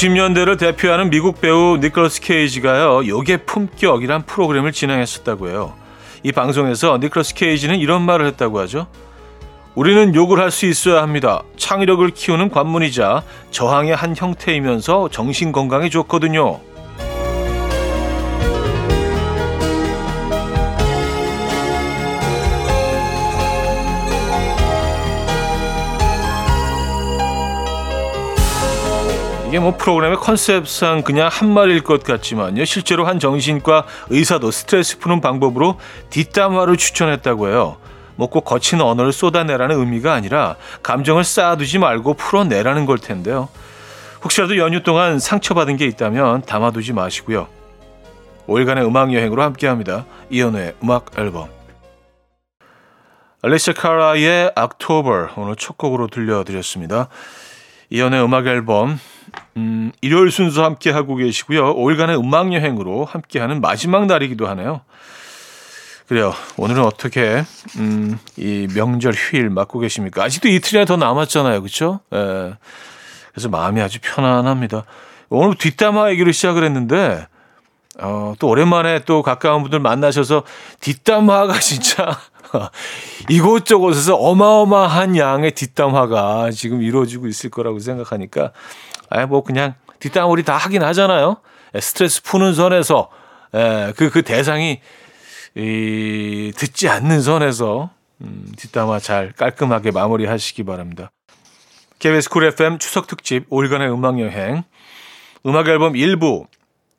90년대를 대표하는 미국 배우 니콜러스 케이지가요, 요괴 품격이란 프로그램을 진행했었다고 해요. 이 방송에서 니콜러스 케이지는 이런 말을 했다고 하죠. 우리는 욕을 할 수 있어야 합니다. 창의력을 키우는 관문이자 저항의 한 형태이면서 정신 건강에 좋거든요. 이게 뭐 프로그램의 컨셉상 그냥 한 말일 것 같지만요. 실제로 한 정신과 의사도 스트레스 푸는 방법으로 뒷담화를 추천했다고 해요. 뭐꼭 거친 언어를 쏟아내라는 의미가 아니라 감정을 쌓아두지 말고 풀어내라는 걸 텐데요. 혹시라도 연휴 동안 상처받은 게 있다면 담아두지 마시고요. 5일간의 음악 여행으로 함께합니다. 이연우의 음악 앨범. 알리샤 카라의 October 오늘 첫 곡으로 들려드렸습니다. 이연의 음악 앨범 음, 일요일 순서 함께 하고 계시고요. 5일간의 음악 여행으로 함께하는 마지막 날이기도 하네요. 그래요. 오늘은 어떻게 음, 이 명절 휴일 맞고 계십니까? 아직도 이틀이나 더 남았잖아요, 그렇죠? 예. 그래서 마음이 아주 편안합니다. 오늘 뒷담화 얘기를 시작을 했는데 어, 또 오랜만에 또 가까운 분들 만나셔서 뒷담화가 진짜 이곳저곳에서 어마어마한 양의 뒷담화가 지금 이루어지고 있을 거라고 생각하니까 아예 뭐 그냥 뒷담화 우리 다 하긴 하잖아요. 예, 스트레스 푸는 선에서 예, 그, 그 대상이 이, 듣지 않는 선에서 음, 뒷담화 잘 깔끔하게 마무리하시기 바랍니다. KBS 쿨 FM 추석 특집 5일간의 음악 여행 음악 앨범 1부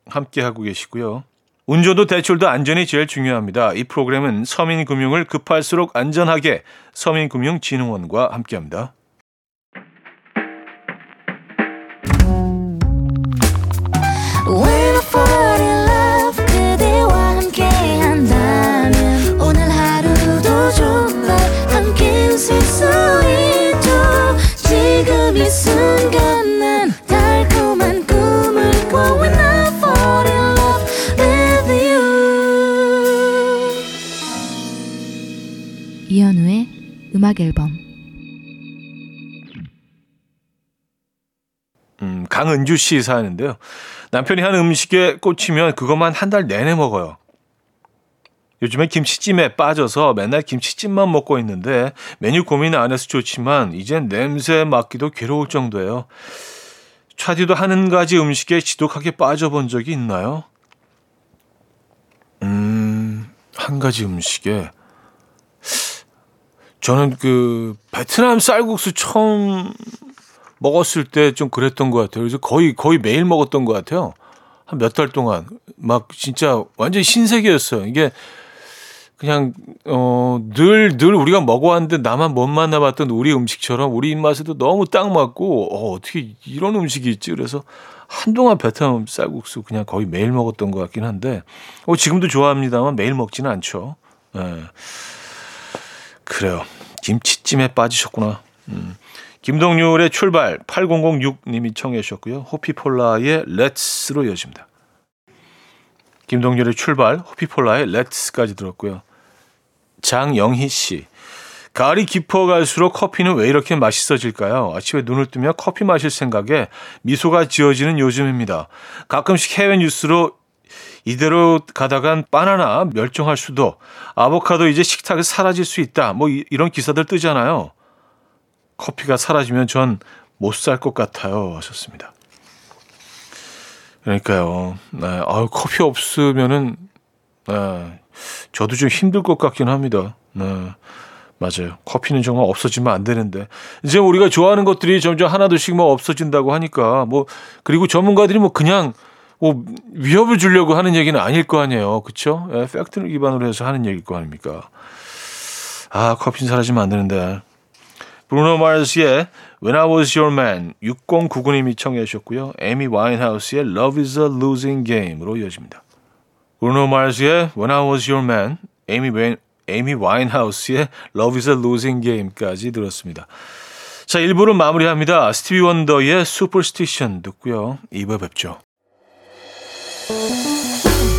함께 하고 계시고요. 운전도 대출도 안전이 제일 중요합니다. 이 프로그램은 서민금융을 급할수록 안전하게 서민금융진흥원과 함께합니다. 음악 앨범 음, 강은주 씨 사연인데요. 남편이 한 음식에 꽂히면 그것만 한 달 내내 먹어요. 요즘에 김치찜에 빠져서 맨날 김치찜만 먹고 있는데 메뉴 고민 안 해서 좋지만 이젠 냄새 맡기도 괴로울 정도예요. 차디도 한 가지 음식에 지독하게 빠져본 적이 있나요? 음, 한 가지 음식에 저는 그 베트남 쌀국수 처음 먹었을 때 좀 그랬던 것 같아요. 그래서 거의 거의 매일 먹었던 것 같아요. 한 몇 달 동안 막 진짜 완전 신세계였어요. 이게 그냥 어늘늘 늘 우리가 먹어왔는데 나만 못 만나봤던 우리 음식처럼 우리 입맛에도 너무 딱 맞고 어 어떻게 이런 음식이 있지 그래서 한동안 베트남 쌀국수 그냥 거의 매일 먹었던 것 같긴 한데 어 지금도 좋아합니다만 매일 먹지는 않죠. 예. 네. 그래요. 김치찜에 빠지셨구나. 음. 김동률의 출발 8006님이 청해 주셨고요. 호피폴라의 렛츠로 이어집니다. 김동률의 출발, 호피폴라의 렛츠까지 들었고요. 장영희 씨. 가을이 깊어 갈수록 커피는 왜 이렇게 맛있어질까요? 아침에 눈을 뜨면 커피 마실 생각에 미소가 지어지는 요즘입니다. 가끔씩 해외 뉴스로 이대로 가다간 바나나 멸종할 수도 아보카도 이제 식탁에 사라질 수 있다. 뭐 이런 기사들 뜨잖아요. 커피가 사라지면 전 못 살 것 같아요. 하셨습니다. 그러니까요. 네. 아유, 커피 없으면은, 네. 저도 좀 힘들 것 같긴 합니다. 네. 맞아요. 커피는 정말 없어지면 안 되는데. 이제 우리가 좋아하는 것들이 점점 하나둘씩 뭐 없어진다고 하니까, 뭐, 그리고 전문가들이 뭐 그냥 뭐 위협을 주려고 하는 얘기는 아닐 거 아니에요. 그렇죠? 예, 팩트를 기반으로 해서 하는 얘기일 거 아닙니까? 아, 커피는 사라지면 안 되는데. 브루노 마르스의 When I Was Your Man 6099님이 청해 주셨고요. 에미 와인하우스의 Love is a Losing Game으로 이어집니다. 브루노 마르스의 When I Was Your Man, 에미, 에미 와인하우스의 Love is a Losing Game까지 들었습니다. 자, 1부를 마무리합니다. 스티비 원더의 Superstition 듣고요. 2부 뵙죠.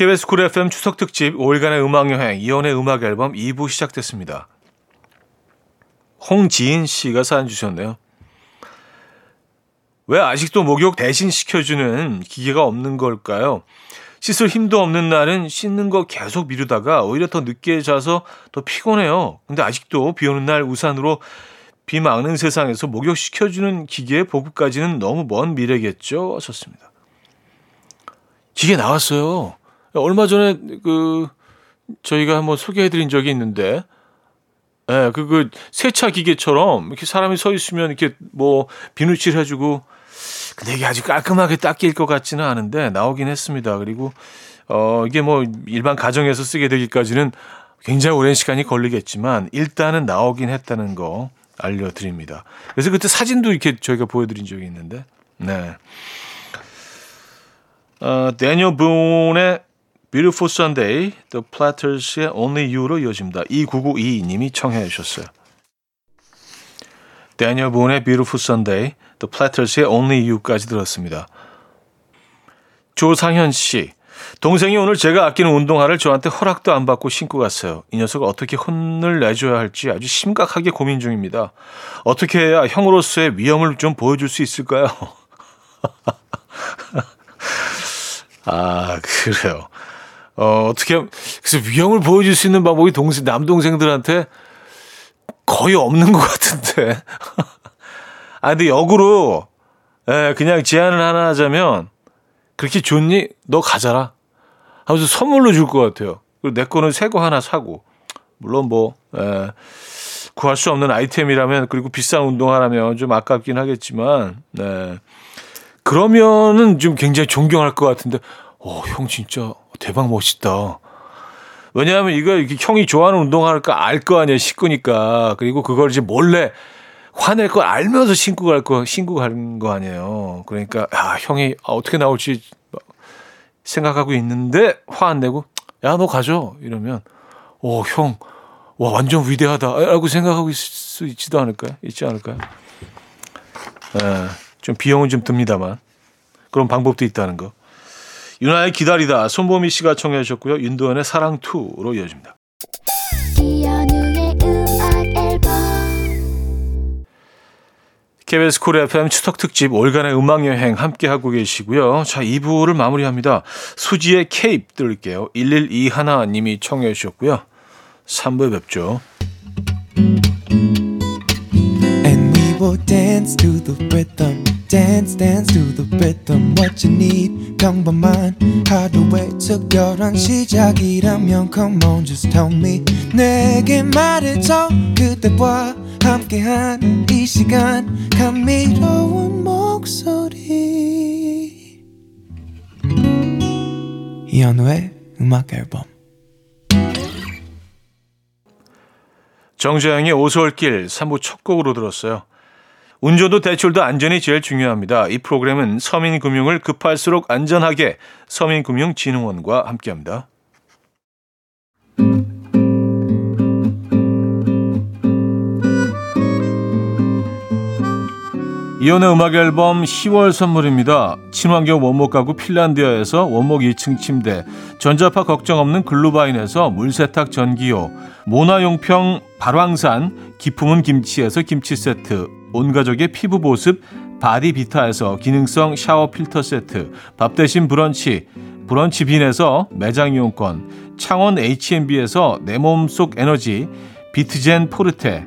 KBS 쿨 FM 추석 특집 5일간의 음악 여행 이현우의 음악 앨범 2부 시작됐습니다. 홍지인 씨가 사연 주셨네요. 왜 아직도 목욕 대신 시켜주는 기계가 없는 걸까요? 씻을 힘도 없는 날은 씻는 거 계속 미루다가 오히려 더 늦게 자서 더 피곤해요. 근데 아직도 비 오는 날 우산으로 비 막는 세상에서 목욕 시켜주는 기계의 보급까지는 너무 먼 미래겠죠? 하셨습니다. 기계 나왔어요. 얼마 전에 그 저희가 한번 소개해드린 적이 있는데, 예, 네, 그, 그, 세차 기계처럼 이렇게 사람이 서 있으면 이렇게 뭐 비누칠 해주고 근데 이게 아주 깔끔하게 닦일 것 같지는 않은데 나오긴 했습니다. 그리고 어 이게 뭐 일반 가정에서 쓰게 되기까지는 굉장히 오랜 시간이 걸리겠지만 일단은 나오긴 했다는 거 알려드립니다. 그래서 그때 사진도 이렇게 저희가 보여드린 적이 있는데, 네. 어, 데니얼 분의 Beautiful Sunday, The Platters의 Only You로 이어집니다. 2992님이 청해 주셨어요. 데니얼 분의 Beautiful Sunday, The Platters의 Only You까지 들었습니다. 조상현 씨. 동생이 오늘 제가 아끼는 운동화를 저한테 허락도 안 받고 신고 갔어요. 이 녀석을 어떻게 혼을 내줘야 할지 아주 심각하게 고민 중입니다. 어떻게 해야 형으로서의 위험을 좀 보여줄 수 있을까요? 아, 그래요. 어, 어떻게, 그래서 위험을 보여줄 수 있는 방법이 동생, 남동생들한테 거의 없는 것 같은데. 아, 근데 역으로, 예, 그냥 제안을 하나 하자면, 그렇게 좋니? 너 가져라. 하면서 선물로 줄 것 같아요. 그리고 내 거는 새 거 하나 사고. 물론 뭐, 예, 구할 수 없는 아이템이라면, 그리고 비싼 운동화라면 좀 아깝긴 하겠지만, 네. 그러면은 좀 굉장히 존경할 것 같은데, 어, 형 진짜 대박 멋있다. 왜냐하면 이거 이렇게 형이 좋아하는 운동화를 알거 아니에요, 식구니까. 그리고 그걸 이제 몰래 화낼 걸 알면서 신고 갈 거, 신고 가는 거 아니에요. 그러니까, 야, 형이 아, 어떻게 나올지 생각하고 있는데 화 안 내고, 야, 너 가져. 이러면, 오, 형, 와, 완전 위대하다. 라고 생각하고 있을 수 있지도 않을까요? 있지 않을까요? 예, 좀 비용은 좀 듭니다만. 그런 방법도 있다는 거. 유나의 기다리다 손보미 씨가 청해 주셨고요. 윤도현의 사랑2로 이어집니다. KBS 쿨 FM 추석 특집 5일간의 음악 여행 함께 하고 계시고요. 자, 2부를 마무리합니다. 수지의 Cape 들을게요. 112 님이 청해 주셨고요. 3부에 뵙죠. Will dance to the rhythm. dance dance to the rhythm what you need 평범한 하루의 특별한 시작이라면 come on just tell me 내게 말해줘 그대와 함께한 이 시간 감미로운 목소리 이현우의 음악 앨범 정재영의 오솔길 3부 첫 곡으로 들었어요. 운전도 대출도 안전이 제일 중요합니다. 이 프로그램은 서민금융을 급할수록 안전하게 서민금융진흥원과 함께합니다. 이혼의 음악 앨범 10월 선물입니다. 친환경 원목 가구 핀란디아에서 원목 2층 침대, 전자파 걱정 없는 글루바인에서 물세탁 전기요, 모나용평 발왕산 기품은 김치에서 김치 세트, 온 가족의 피부 보습 바디비타에서 기능성 샤워 필터 세트, 밥 대신 브런치, 브런치 빈에서 매장 이용권, 창원 H&B에서 내 몸속 에너지, 비트젠 포르테,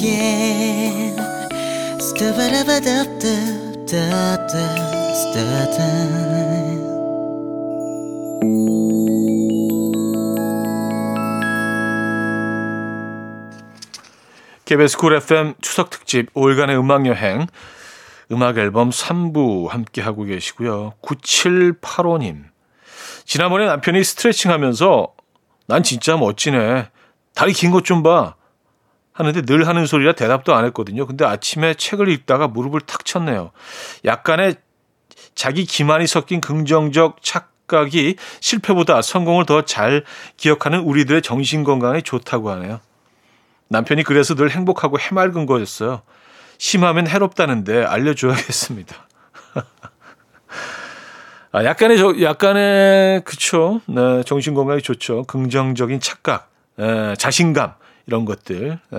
즐겁게 KBS 쿨 FM 추석 특집 5일간의 음악 여행 음악 앨범 3부 함께 하고 계시고요. 9785님. 지난번에 남편이 스트레칭 하면서 난 진짜 멋지네. 다리 긴 것 좀 봐. 하는데 늘 하는 소리라 대답도 안 했거든요. 근데 아침에 책을 읽다가 무릎을 탁 쳤네요. 약간의 자기 기만이 섞인 긍정적 착각이 실패보다 성공을 더 잘 기억하는 우리들의 정신 건강에 좋다고 하네요. 남편이 그래서 늘 행복하고 해맑은 거였어요. 심하면 해롭다는데 알려줘야겠습니다. 아, 약간의 저, 약간의 그쵸, 네, 정신 건강에 좋죠. 긍정적인 착각, 에, 자신감 이런 것들. 에,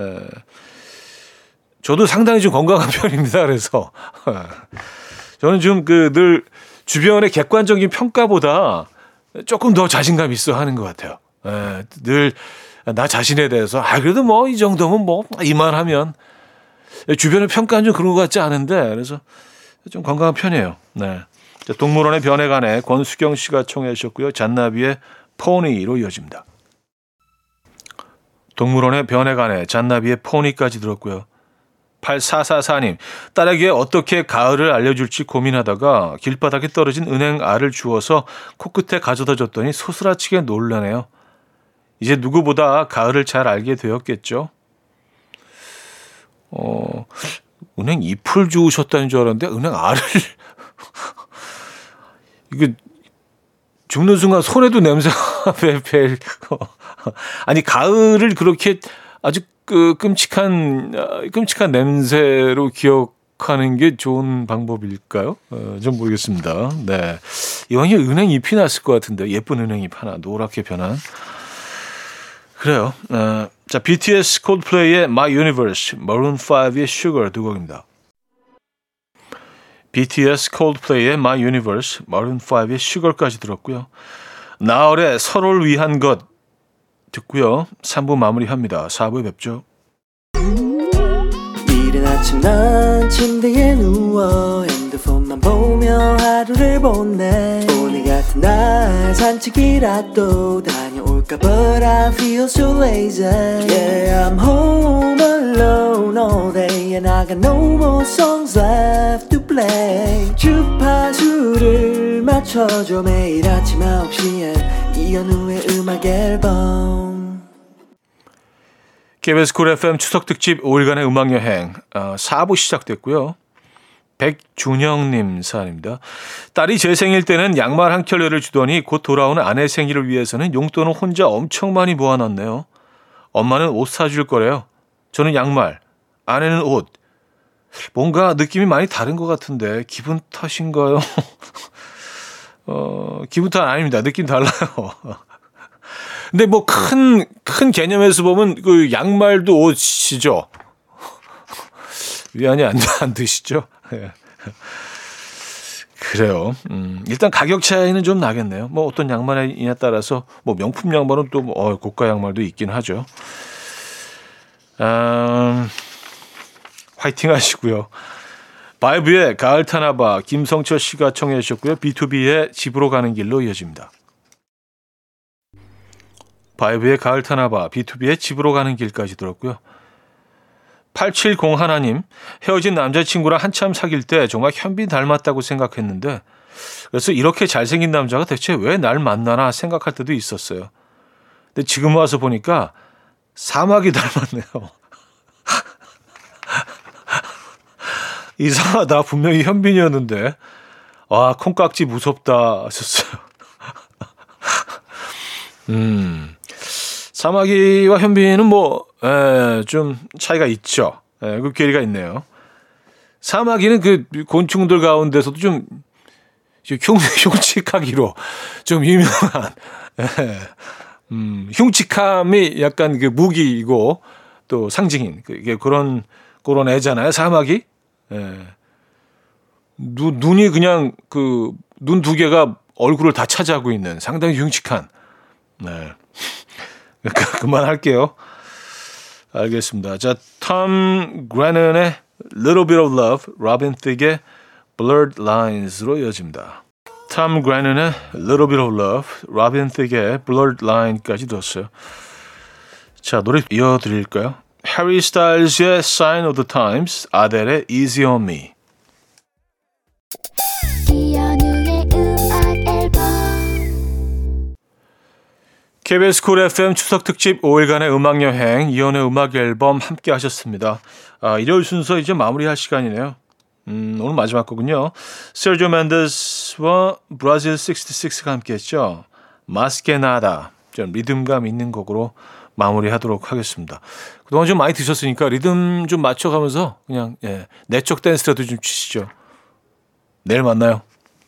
저도 상당히 좀 건강한 편입니다. 그래서 저는 좀 그 늘 주변의 객관적인 평가보다 조금 더 자신감 있어 하는 것 같아요. 에, 늘나 자신에 대해서 아 그래도 뭐 이 정도면 뭐 이만하면 주변의 평가는 좀 그런 것 같지 않은데 그래서 좀 건강한 편이에요. 네. 동물원의 변해간에 권수경 씨가 청해 주셨고요. 잔나비의 포니로 이어집니다. 동물원의 변해간에 잔나비의 포니까지 들었고요. 8444님, 딸에게 어떻게 가을을 알려줄지 고민하다가 길바닥에 떨어진 은행 알을 주워서 코끝에 가져다 줬더니 소스라치게 놀라네요. 이제 누구보다 가을을 잘 알게 되었겠죠. 어, 은행 잎을 주우셨다는 줄 알았는데 은행 알을 이게 죽는 순간 손에도 냄새가 벨 아니 가을을 그렇게 아주 그 끔찍한 어, 끔찍한 냄새로 기억하는 게 좋은 방법일까요? 어, 좀 모르겠습니다. 네. 이왕이 은행 잎이 났을 것 같은데 예쁜 은행 잎 하나 노랗게 변한 그래요. 어, 자, BTS 콜드플레이의 My Universe, Maroon 5의 Sugar 두 곡입니다. BTS 콜드플레이의 My Universe, Maroon 5의 Sugar까지 들었고요. 나얼의 서로를 위한 것 듣고요. 3부 마무리합니다. 4부에 뵙죠. 이른 아침 난 침대에 누워 핸드폰만 보며 하루를 보내 오늘 같은 날 산책이라도 다 볼까 But I feel so lazy Yeah I'm home alone all day And I got no more songs left to play 주파수를 맞춰줘 매일 아침 9시에 이현우의 음악 앨범 KBS 쿨 FM 추석 특집 5일간의 음악 여행 어, 4부 시작됐고요. 백준영님 사연입니다. 딸이 제 생일 때는 양말 한 켤레를 주더니 곧 돌아오는 아내 생일을 위해서는 용돈을 혼자 엄청 많이 모아놨네요. 엄마는 옷 사줄 거래요. 저는 양말, 아내는 옷. 뭔가 느낌이 많이 다른 것 같은데 기분 탓인가요? 어, 기분 탓 아닙니다. 느낌 달라요. 근데 뭐 큰, 큰 개념에서 보면 그 양말도 옷이죠. 위안이 안, 안 드시죠? 예. 그래요. 음, 일단 가격 차이는 좀 나겠네요. 뭐 어떤 양말이냐에 따라서 뭐 명품 양말은 또 뭐, 어, 고가 양말도 있긴 하죠. 음, 화이팅 하시고요. 바이브의 가을 타나바 김성철 씨가 청해 주셨고요. B2B의 집으로 가는 길로 이어집니다. 바이브의 가을 타나바 B2B의 집으로 가는 길까지 들었고요. 870 하나님, 헤어진 남자친구랑 한참 사귈 때 정말 현빈 닮았다고 생각했는데, 그래서 이렇게 잘생긴 남자가 대체 왜 날 만나나 생각할 때도 있었어요. 근데 지금 와서 보니까 사막이 닮았네요. 이상하다. 분명히 현빈이었는데. 와, 콩깍지 무섭다 하셨어요. 음. 사마귀와 현빈은 뭐, 에, 예, 좀 차이가 있죠. 에, 예, 그 괴리가 있네요. 사마귀는 그 곤충들 가운데서도 좀 흉, 흉측하기로 좀 유명한, 에, 예, 음, 흉측함이 약간 그 무기이고 또 상징인 그, 그런, 그런 애잖아요. 사마귀. 에. 눈, 눈이 그냥 그 눈 두 개가 얼굴을 다 차지하고 있는 상당히 흉측한, 네. 그만할게요. 알겠습니다. 자, 톰 그레넌의 Little Bit of Love, 로빈 틱의 Blurred Lines로 이어집니다. 톰 그레넌의 Little Bit of Love, 로빈 틱의 Blurred Line까지 들었어요. 자, 노래 이어드릴까요? 해리 스타일즈의 Sign of the Times, 아델의 Easy on Me. KBS 쿨 FM 추석 특집 5일간의 음악 여행 이현우의 음악 앨범 함께 하셨습니다. 아, 일요일 순서 이제 마무리할 시간이네요. 음, 오늘 마지막 곡은요. 세르지오 멘데스와 브라질 66가 함께 했죠. Mas Que Nada. 좀 리듬감 있는 곡으로 마무리하도록 하겠습니다. 그동안 좀 많이 드셨으니까 리듬 좀 맞춰가면서 그냥 예, 내적 댄스라도 좀 치시죠. 내일 만나요.